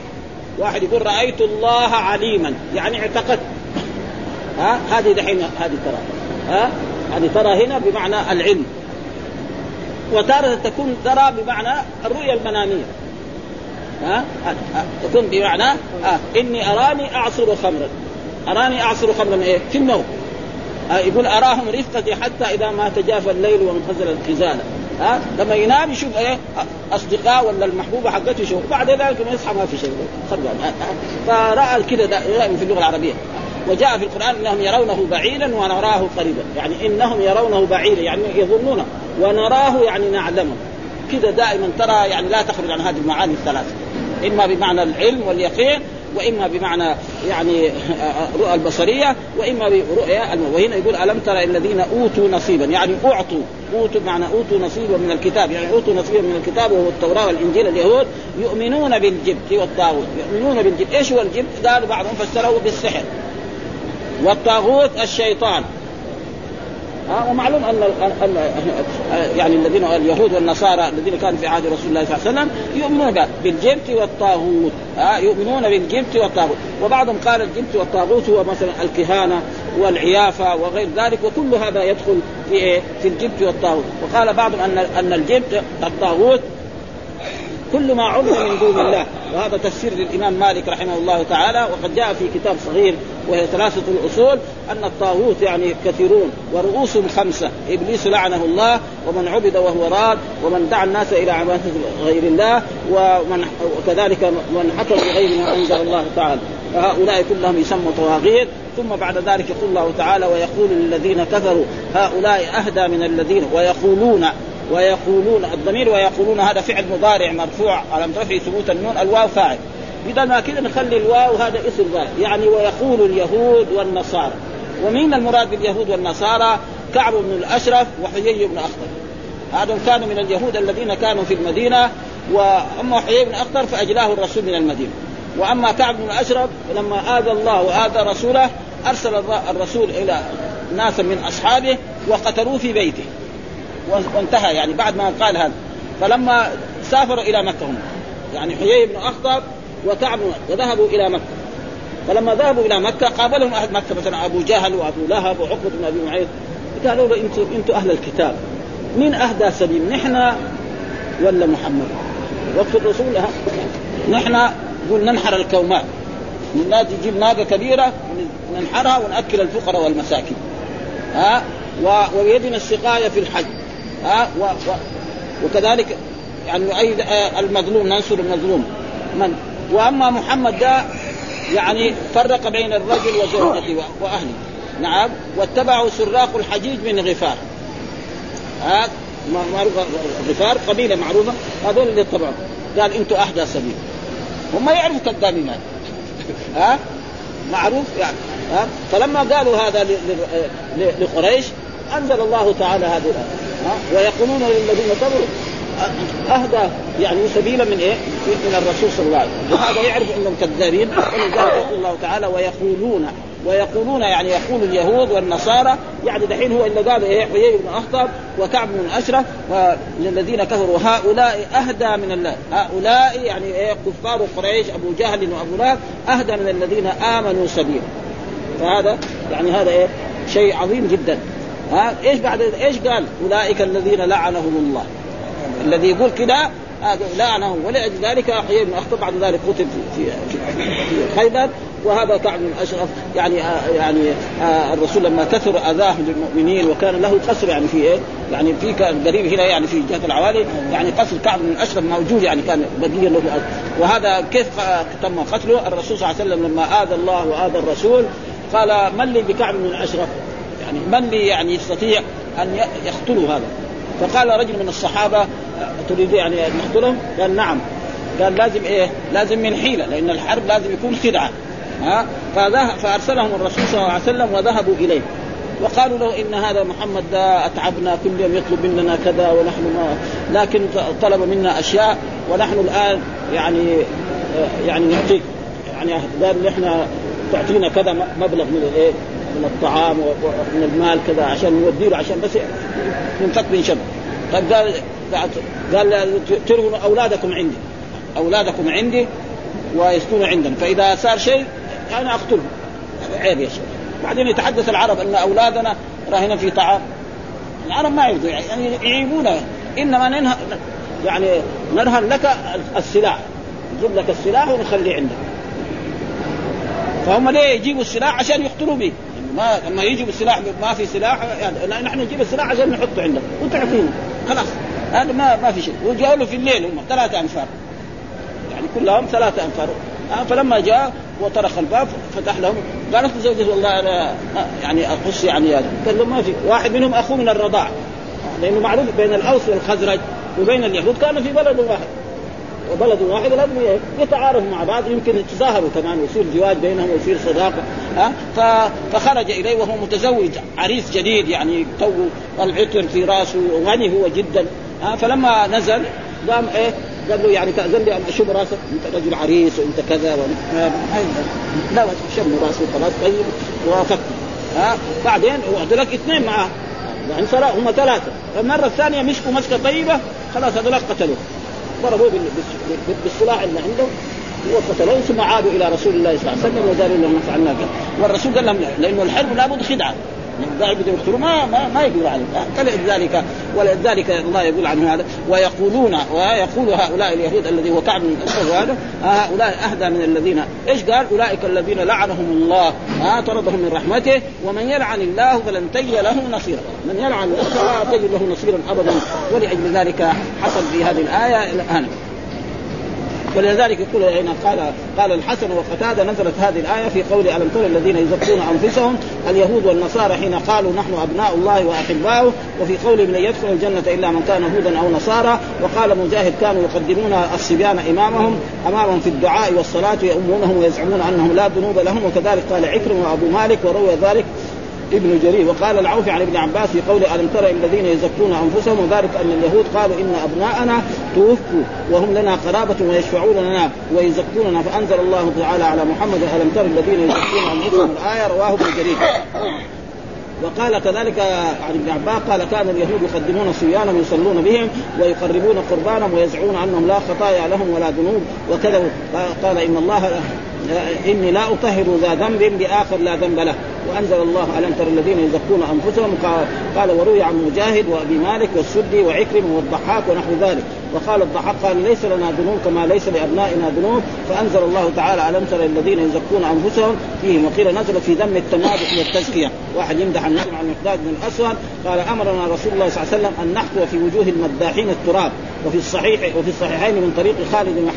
واحد يقول رأيت الله عليما يعني اعتقدت ها؟ هذه دحين هذه ترى. ها؟ هذه ترى هنا بمعنى العلم. وتارة تكون ترى بمعنى الرؤية المنامية. ها؟ تكون بمعنى آه. إني أراني أعصر خمرا. أراني أعصر خمرا إيه؟ في النوم. آه يقول أراهم رفقتي حتى إذا ما تجافى الليل وانخزل الخزانة. ها؟ لما ينام يشوف إيه؟ أصدقاء ولا المحبوبة حقته يشوف. بعد ذلك ما يصحى ما في شيء. فرأى كذا في اللغة العربية. وجاء في القرآن إنهم يرونه بعيدا ونراه قريبا. يعني إنهم يرونه بعيدا يعني يظنونه ونراه يعني نعلمه. كذا دائما ترى يعني لا تخرج عن هذه المعاني الثلاثة. إما بمعنى العلم واليقين وإما بمعنى يعني الرؤى البصرية وإما برؤيا وهنا يقول ألم ترى الذين أوتوا نصيبا؟ يعني أعطوا أوتوا بمعنى أوتوا نصيبا من الكتاب. يعني أوتوا نصيبا من الكتاب وهو التوراة والإنجيل اليهود. يؤمنون بالجبت والطاغوت. يؤمنون بالجبت. إيش هو الجبت؟ قالوا بعضهم فسروه بالسحر. والطاغوت الشيطان. ها ومعلوم أن يعني الذين اليهود والنصارى الذين كانوا في عهد رسول الله صلى الله عليه وسلم يؤمنون بالجبت والطاغوت ها يؤمنون بالجبت والطاغوت وبعضهم قال الجبت والطاغوت هو مثلا الكهانة والعيافة وغير ذلك وكل هذا يدخل في إيه؟ في الجبت والطاغوت وقال بعضهم ان أن الجبت الطاغوت كل ما عبد من دون الله. وهذا تفسير للإمام مالك رحمه الله تعالى وقد جاء في كتاب صغير وهي ثلاثة الأصول أن الطاغوت يعني كثيرون ورؤوسهم خمسة. إبليس لعنه الله ومن عبد وهو راد ومن دعا الناس إلى عبادة غير الله ومن وكذلك من حكم بغير ما أنزل الله تعالى. فهؤلاء كلهم يسموا طواغيت. ثم بعد ذلك يقول الله تعالى ويقول للذين كفروا هؤلاء أهدى من الذين ويقولون ويقولون الضمير ويقولون هذا فعل مضارع مرفوع على رفع ثبوت النون؟ الواو فاعل. بدل ما كذا نخلي الواو هذا اسم فاعل يعني ويقول اليهود والنصارى. ومين المراد باليهود والنصارى؟ كعب بن الأشرف وحيي بن أخطر. هذا كانوا من اليهود الذين كانوا في المدينة وأما حيي بن أخطر فأجلاه الرسول من المدينة. وأما كعب بن الأشرف لما آذى الله وآذى رسوله أرسل الرسول إلى ناسا من أصحابه وقتلوه في بيته. وانتهى يعني بعد ما قال هذا. فلما سافروا إلى مكة هم. يعني حيي بن أخطب وكعب وذهبوا إلى مكة. فلما ذهبوا إلى مكة قابلهم أهل مكة مثلا أبو جهل وأبو لهب وعقبة بن أبي معيط. قالوا له أنتم أنتم أهل الكتاب. مين أهدى سبيل نحن ولا محمد؟ وقت الرسول نحن نقول ننحر الكومات. نجيب ناقة كبيرة ننحرها ونأكل الفقراء والمساكين. ها وبيدنا السقاية في الحج. ها و... و... وكذلك يعني نؤيد المظلوم ننصر المظلوم. من؟ وأما محمد ده يعني فرق بين الرجل وزوجته وأهله. نعم. واتبعوا سراق الحجيج من غفار. ها؟ غفار قبيلة معروفة. هذول اللي اتبعوا. قال أنتم اهدى سبيل. هم يعرفوا كذابين ها؟ معروف يعني. ها؟ فلما قالوا هذا لقريش أنزل الله تعالى هذه الآية. ويقولون للذين كفروا أهدى يعني سبيلا من إيه؟ من الرسول صلى الله عليه وسلم. وهذا يعرف إنهم كذابين. ولذلك يقول الله تعالى ويقولون ويقولون يعني يقول اليهود والنصارى يعني دحين هو اللي قال إيه؟ حيي بن أخطب وكعب بن أشرف والذين كفروا. هؤلاء أهدى من الله هؤلاء يعني إيه؟ كفار قريش أبو جهل وأبو لهب أهدى من الذين آمنوا سبيلا. فهذا يعني هذا إيه؟ شيء عظيم جدا. ها؟ إيش بعد إيش قال؟ أولئك الذين لعنهم الله. الذي يقول كده هذا لعنه ولذلك حيي بن اخطب بعد ذلك قتل في في في خيبر وهذا كعب بن أشرف. يعني آه يعني آه الرسول لما كثر أذاه للمؤمنين وكان له قصر يعني في إيه؟ يعني في كان قريب هنا يعني في جهة العوالي. يعني قصر كعب بن أشرف موجود يعني كان بديا له وهذا كيف تم قتله؟ الرسول صلى الله عليه وسلم لما آذى الله وآذى الرسول قال من لي بكعب بن أشرف؟ يعني من يعني يستطيع أن يقتلوا هذا؟ فقال رجل من الصحابة تريد يعني أن نقتلهم؟ قال نعم قال لازم إيه؟ لازم من حيلة لأن الحرب لازم يكون خدعة ها فأرسلهم الرسول صلى الله عليه وسلم وذهبوا إليه وقالوا له إن هذا محمد ده أتعبنا كل يوم يطلب مننا كذا ونحن ما لكن طلب منا أشياء ونحن الآن يعني يعني نعطيك يعني قال نحن تعطينا كذا مبلغ من الإيه؟ من الطعام ومن المال كذا عشان نودي له عشان بس ينفك من شب طيب قال قال ترهوا أولادكم عندي. أولادكم عندي ويسكنوا عندنا فإذا صار شيء أنا اقتلهم عيب يا شيخ. بعدين يتحدث العرب أن أولادنا راهنا في طعام. العرب ما يرضوا يعني يعيبونه إنما ننهى يعني نرهن لك السلاح. نجيب لك السلاح ونخليه عندك. فهم ليه يجيبوا السلاح عشان يقتلوا به ما لما يجيبوا السلاح ما في سلاح يعني نحن نجيب السلاح عشان نحطه عندك وتعطينا خلاص. هذا ما ما في شيء. وجاءوا له في الليل هم ثلاثة أنفار. يعني كلهم ثلاثة أنفار. فلما جاء وطرق الباب فتح لهم قالت زوجته والله أنا يعني أقص يعني هذا. قال له ما في واحد منهم أخوه من الرضاع. لأنه معروف بين الأوس والخزرج وبين اليهود كانوا في بلد واحد. وبلد واحد لازم يتعارفوا مع بعض يمكن يتظاهروا كمان ويصير زواج بينهم ويصير صداقة. ها فخرج إليه وهو متزوج عريس جديد يعني تو العطر في راسه وغني هو جدا ها فلما نزل قام إيه قال له يعني تأذن لي أن أشم راسك؟ أنت رجل عريس وأنت كذا لا شم راسه خلاص طيب وافقت ها. بعدين وعد لك اثنين معاه يعني صار هم ثلاثة. المرة الثانية مسكوا مسكة طيبة خلاص هذول قتلوه. ضربوه بالسلاح اللي عنده. وقتلوه ثم عادوا إلى رسول الله صلى الله عليه وسلم وقالوا له فعلنا كذا. والرسول قال لهم لأنه الحرب لابد خدعة. قاعد بده يقتلوا ما ما, ما يقدروا عليه فلذلك ولذلك الله يقول عنه هذا ويقولون ويقول هؤلاء اليهود الذي هو كعب من هذا هؤلاء أهدى من الذين إيش قال؟ أولئك الذين لعنهم الله. ها طردهم من رحمته. ومن يلعن الله فلن تجد له نصيرا. من يلعن الله فلا تجد له نصيرا أبدا. ولأجل ذلك حصل في هذه الآية. الان ولذلك يقول هنا قال قال الحسن وقتادة نزلت هذه الآية في قول ألم تر الذين يزكون أنفسهم اليهود والنصارى حين قالوا نحن أبناء الله وأحباؤه وفي قوله لن يدخل الجنة إلا من كان هودا أو نصارى وقال مجاهد كانوا يقدمون الصبيان إمامهم أمامهم في الدعاء والصلاة يؤمونهم ويزعمون أنهم لا ذنوب لهم وكذلك قال عكرم وأبو مالك وروي ذلك ابن جرير وقال العوفي عن ابن عباس في قول ألم تر الذين يزكون أنفسهم؟ وذلك أن اليهود قالوا إن أبناءنا توفوا وهم لنا قرابة ويشفعون لنا ويزكوننا. فأنزل الله تعالى على محمد ألم تر الذين يزكون أنفسهم؟ الآية رواه ابن جرير. وقال كذلك عن ابن عباس قال كان اليهود يقدمون صبيانهم يصلون بهم ويقربون قربانهم ويزعمون أنهم لا خطايا لهم ولا ذنوب وكذا قال إن الله إني لا أطهر ذا ذنب لاخر لا ذنب له. وأنزل الله ألم تر الذين يزكون أنفسهم؟ قال وروي عن مجاهد وأبي مالك والسدي وعكرم والضحاك ونحو ذلك. وقال الضحاك قال ليس لنا ذنوب كما ليس لأبنائنا ذنوب. فأنزل الله تعالى ألم تر الذين يزكون أنفسهم؟ فيهم وقيل نزل في ذم التمادح والتزكيه واحد يمدح النبي عن مقداد بن الأسود قال أمرنا رسول الله صلى الله عليه وسلم أن نحكو في وجوه المداحين التراب. وفي الصحيح وفي الصحيحين من طريق خالد بن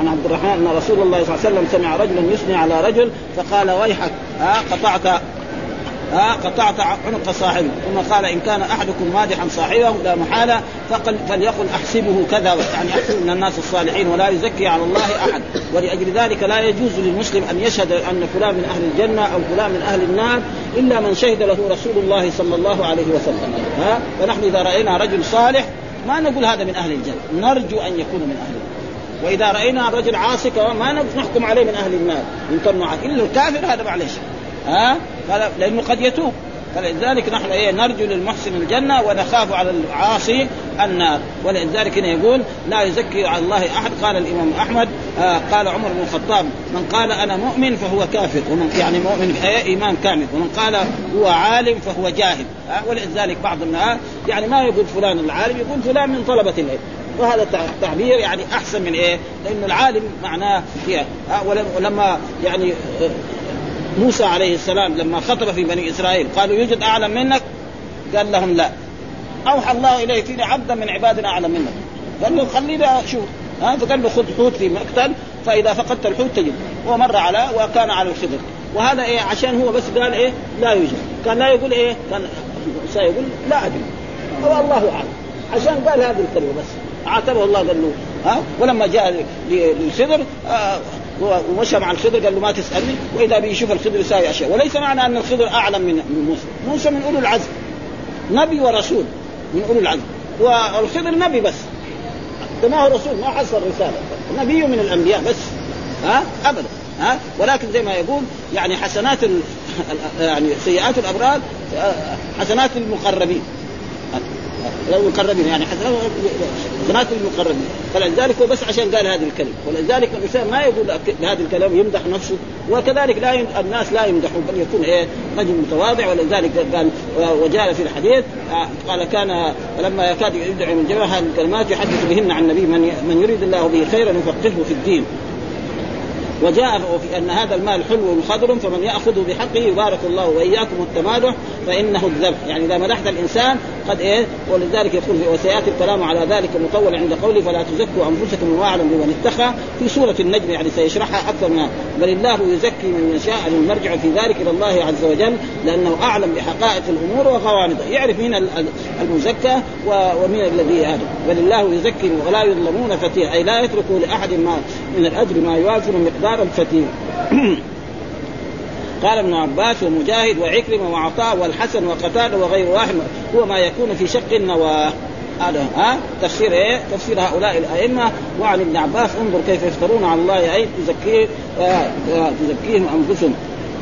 عن عبد الرحمن أن رسول الله صلى الله عليه وسلم سمع رجلا يثني على رجل فقال ويحك ها قطعت ها قطعت عنق صاحبه ثم قال إن كان أحدكم مادحا صاحبه لا محالة فقل فليقل أحسبه كذا يعني احسب من الناس الصالحين ولا يزكي على الله أحد. ولأجل ذلك لا يجوز للمسلم أن يشهد أن فلان من أهل الجنة أو فلان من أهل النار إلا من شهد له رسول الله صلى الله عليه وسلم. ها؟ فنحن إذا رأينا رجل صالح ما نقول هذا من أهل الجنة نرجو أن يكون من أهل وإذا رأينا رجل عاصي ما نحكم عليه من أهل النار يمكن إلا الكافر هذا معلش ها؟ لأنه قد يتوب. فلذلك نحن إيه نرجو للمحسن الجنة ونخاف على العاصي النار. ولذلك هنا يقول لا يزكي على الله أحد. قال الإمام أحمد آه قال عمر بن الخطاب من قال أنا مؤمن فهو كافر. ومن يعني مؤمن إيه إيمان كامل. ومن قال هو عالم فهو جاهل. آه ولذلك بعض الناس يعني ما يقول فلان العالم يقول فلان من طلبة العلم. وهذا التعبير يعني أحسن من إيه؟ لأنه العالم معناه فيها. ولما يعني موسى عليه السلام لما خطب في بني إسرائيل قالوا يوجد أعلم منك؟ قال لهم لا. أوحى الله اليه فيني عبدا من عبادنا أعلم منك. قال له خليني أشوف ها فقال له خذ حوت في مقتل فإذا فقدت الحوت تجد. هو مر على وكان على الخضر. وهذا إيه؟ عشان هو بس قال إيه؟ لا يوجد. كان لا يقول إيه؟ كان سيقول لا أدري. هو الله أعلم. عشان قال هذه الكلمة بس. عاتبه الله قال له ها؟ ولما جاء للخضر آه ومشى مع الخضر قال له ما تسألني؟ وإذا بيشوف الخضر يساوي أشياء. وليس معنى أن الخضر أعلم من موسى. موسى من أولو العزم نبي ورسول من أولو العزم. والخضر نبي بس. ما هو رسول ما حصل رسالة. نبي من الأنبياء بس. ها؟ أبدا. ها؟ ولكن زي ما يقول يعني حسنات. يعني سيئات الأبرار حسنات المقربين. المقربين يعني حسنات المقربين فلذلك هو بس عشان قال هذه الكلمة. ولذلك الانسان ما يقول بهذه الكلام يمدح نفسه. وكذلك لا الناس لا يمدحون بل يكون إيه رجل متواضع. ولذلك قال وجاء في الحديث قال كان لما يكاد يدعي من جميع هذه الكلمات يحدث بهن عن النبي من من يريد الله به خيرا يفقهه في الدين. وجاء في أن هذا المال حلو خضر فمن يأخذه بحقه يبارك الله وإياكم التمادح فإنه الذبح. يعني إذا مدحت الإنسان قد إيه؟ ولذلك يقول وسيأتي الكلام على ذلك مطول عند قوله فلا تزكوا أنفسكم واعلم بمن اتقى. في سورة النجم يعني سيشرحها أكثر من بل الله يزكي من يشاء المرجع في ذلك إلى الله عز وجل لأنه أعلم بحقائق الأمور وغوامضها يعرف مين المزكى ومين الذي هذا بل الله يزكي ولا يظلمون فتيا أي لا يتركوا لأحد ما من الأجر ما يوازن مقدار الفتيل. قال ابن عباس ومجاهد وعكرمة وعطاء والحسن وقتادة وغير واحد. هو ما يكون في شق النواة. هذا ها؟ تفسير إيه؟ تفسير هؤلاء الأئمة. وعن ابن عباس انظر كيف يفترون على الله أي تزكيه آه تزكيهم أنفسهم.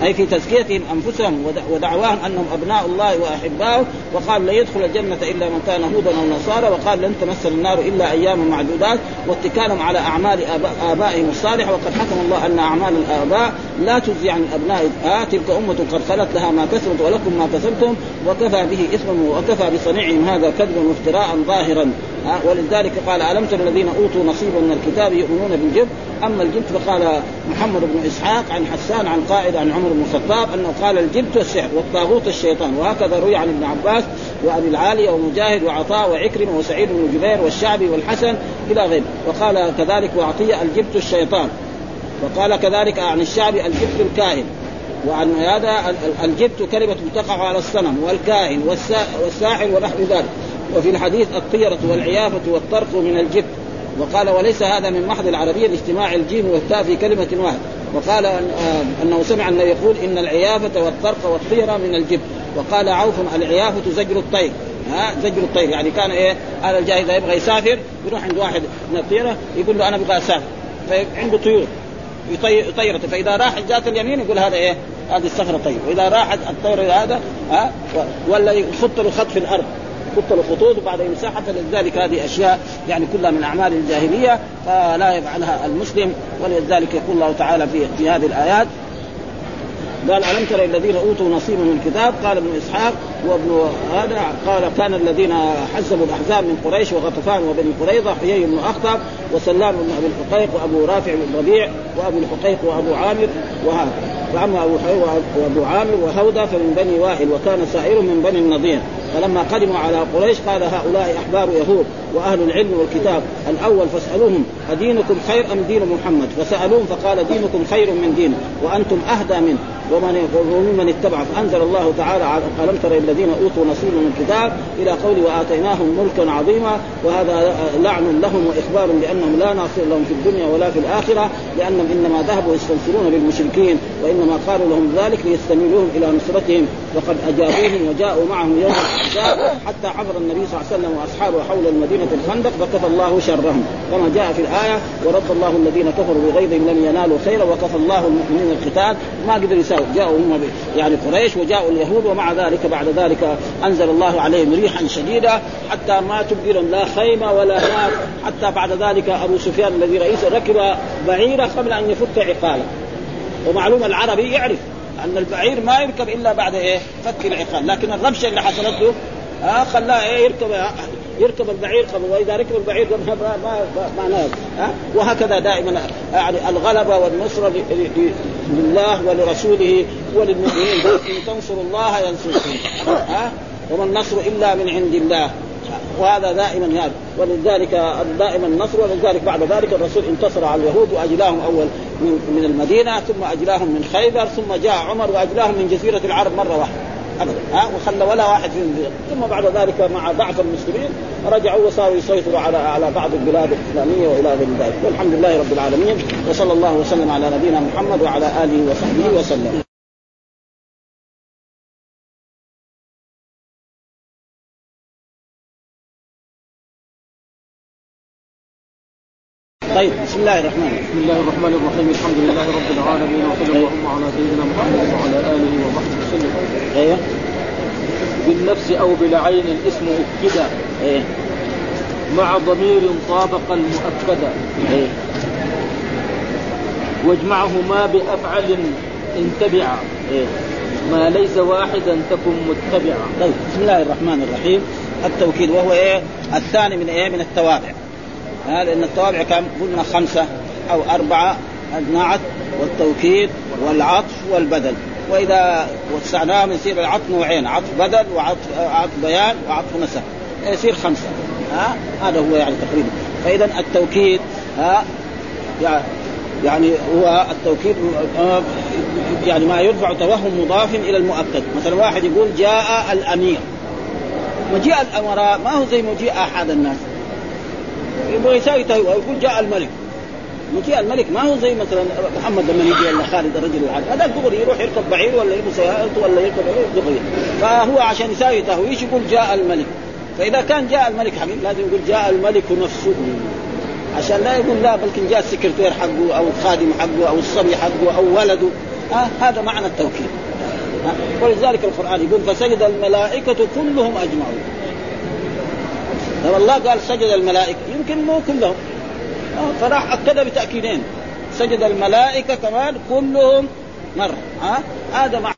أي في تزكيتهم أنفسهم ودعواهم أنهم أبناء الله واحباؤه وقال لا يدخل الجنة إلا من كان هودا أو نصارى. وقال لن تمس النار إلا أيام معدودات. واتكالهم على أعمال آبائهم الصالح. وقد حكم الله أن أعمال الآباء لا تجزي عن الأبناء. آه تلك أمة قد خلت لها ما كسبت ولكم ما كسبتم. وكفى به اثما وكفى بصنيعهم هذا كذبا وافتراء ظاهرا. آه ولذلك قال ألم تر الذين أوتوا نصيبا من الكتاب يؤمنون بالجبت أما الجبت فقال محمد بن إسحاق عن حسان عن قائد عن عمر بن الخطاب أنه قال الجبت السحر والطاغوت الشيطان وهكذا روي عن ابن عباس وأبي العاليه ومجاهد وعطاء وعكرمة وسعيد بن جبير والشعبي والحسن إلى غيره. وقال كذلك وعطيه الجبت الشيطان. وقال كذلك عن الشعبي الجبت الكاهن. وعن هذا الجبت كلمة تقع على الصنم والكاهن والساحر ونحو ذلك. وفي الحديث الطيرة والعيافة والطرق من الجبت. وقال وليس هذا من محض العربية لاجتماع الجيم والتاء في كلمة واحدة. وقال أنه سمع أنه يقول إن العيافة والطرق والطيرة من الجبت وقال عوف العيافة زجر الطير. ها؟ زجر الطير. يعني كان إيه؟ هذا الجاهل اذا يبغى يسافر يروح عند واحد من الطيرة يقول له أنا أبغى أسافر. فعنده طيور. يطير فإذا راح جات اليمين يقول هذا إيه؟ هذه الصخرة طيب وإذا راحت الطير هذا ها؟ ولا يخط له خط في الأرض. يخط الخطوط وبعد يمسحها فلذلك هذه أشياء يعني كلها من أعمال الجاهلية فلا يفعلها المسلم ولذلك يقول الله تعالى في في هذه الآيات قال ألم تر الذين أوتوا نصيبا من الكتاب؟ قال ابن إسحاق وابن هذا قال كان الذين حزبوا الأحزاب من قريش وغطفان وبني قريظة حيي بن أخطب وسلام بن أبي الحقيق وأبو رافع بن ربيع وابو الحقيق وأبو عامر وهذا. وعم أبو وأبو عامر وهودة فمن بني واحد وكان سائر من بني النضير. فلما قدموا على قريش قال هؤلاء أحبار يهود وأهل العلم والكتاب الأول فاسألوهم أدينكم خير أم دين محمد؟ فسألوهم فقال دينكم خير من دينه وأنتم أهدى منه. ومن وممن اتبع فأنزل الله تعالى ألم تر الذين أوتوا نصيبا من الكتاب إلى قول وآتيناهم ملكا عظيما وهذا لعن لهم وإخبار بأنهم لا ناصر لهم في الدنيا ولا في الآخرة لأنهم إنما ذهبوا يستنصرون بالمشركين وإنما قالوا لهم ذلك ليستميلوهم إلى نصرتهم. وقد أجابوهم وجاءوا معهم يوم الاحزاب حتى حضر النبي صلى الله عليه وسلم وأصحابه حول المدينة الخندق فكفى الله شرهم. كما جاء في الآية ورد الله الذين كفروا بغيظهم لم ينالوا خيرا وكفى الله المؤمنين القتال ما قدروا يساووا. جاءوا هم يعني قريش وجاءوا اليهود ومع ذلك بعد ذلك أنزل الله عليهم ريحا شديدة حتى ما لهم لا خيمة ولا نار. حتى بعد ذلك أبو سفيان الذي رئيس ركب بعيرة قبل أن يفك عقاله ومعلوم العربي يعرف. ان البعير ما يركب إلا بعد إيه؟ فك العقال. لكن الربشه اللي حصلت له آه خلاه إيه؟ يركب يركب البعير وإذا ركب البعير ما ما ما, ها وهكذا دائما يعني الغلبة والنصره لله ولرسوله وللمؤمنين. إن تنصروا الله ينصركم. ها وما النصر إلا من عند الله. وهذا دائما هذا. ولذلك دائما النصر ولذلك بعد ذلك الرسول انتصر على اليهود وأجلاهم أول من, من المدينة ثم أجلاهم من خيبر ثم جاء عمر وأجلاهم من جزيرة العرب مرة واحدة. ابدا. ها؟ وخلى ولا واحد فيهم ثم بعد ذلك مع ضعف المسلمين رجعوا وصاروا يسيطروا على على بعض البلاد الإسلامية وإلى غير ذلك. والحمد لله رب العالمين. وصلى الله وسلم على نبينا محمد وعلى آله وصحبه وسلم. طيب. بسم الله الرحمن الرحيم. بسم الله الرحمن الرحيم. الحمد لله رب العالمين وصلى اللهم على سيدنا محمد وعلى آله وصحبه وسلم. أيوه. بالنفس أو بالعين الاسم اكدا إيه مع ضمير طابق المؤكدا إيه واجمعهما بأفعل إن تبعا إيه ما ليس واحدا تكن متبعا. طيب بسم الله الرحمن الرحيم. التوكيد وهو إيه؟ الثاني من إيه؟ من التوابع. ها لأن التوابع كم قلنا خمسة أو أربعة النعت والتوكيد والعطف والبدل. وإذا وسعناهم يصير العطف نوعين عطف بدل وعطف عطف بيان وعطف نسب. يصير خمسة ها هذا هو يعني تقريبا. فاذا التوكيد ها يعني هو التوكيد يعني ما يرفع توهم مضاف إلى المؤكد. مثلا واحد يقول جاء الأمير. مجيء الأمراء ما هو زي مجيء أحد الناس. يبغى يساوي ويقول جاء الملك. مجيء الملك. ما هو زي مثلا محمد لما يجي ولا خالد الرجل العادي هذا دغري يروح يركب بعير ولا يركب سيارته ولا يركب دغري. فهو عشان يساوي تهويش يقول جاء الملك؟ فإذا كان جاء الملك حبيب لازم يقول جاء الملك نفسه. عشان لا يقول لا بلكن جاء السكرتير حقه أو الخادم حقه أو الصبي حقه أو ولده. آه هذا معنى التوكيد آه ولذلك القرآن يقول فسجد الملائكة كلهم أجمعون. لما الله قال سجد الملائكة. يمكن مو كلهم. آه فراح أكد بتأكيدين. سجد الملائكة كمان كلهم مره ها؟ هذا معنى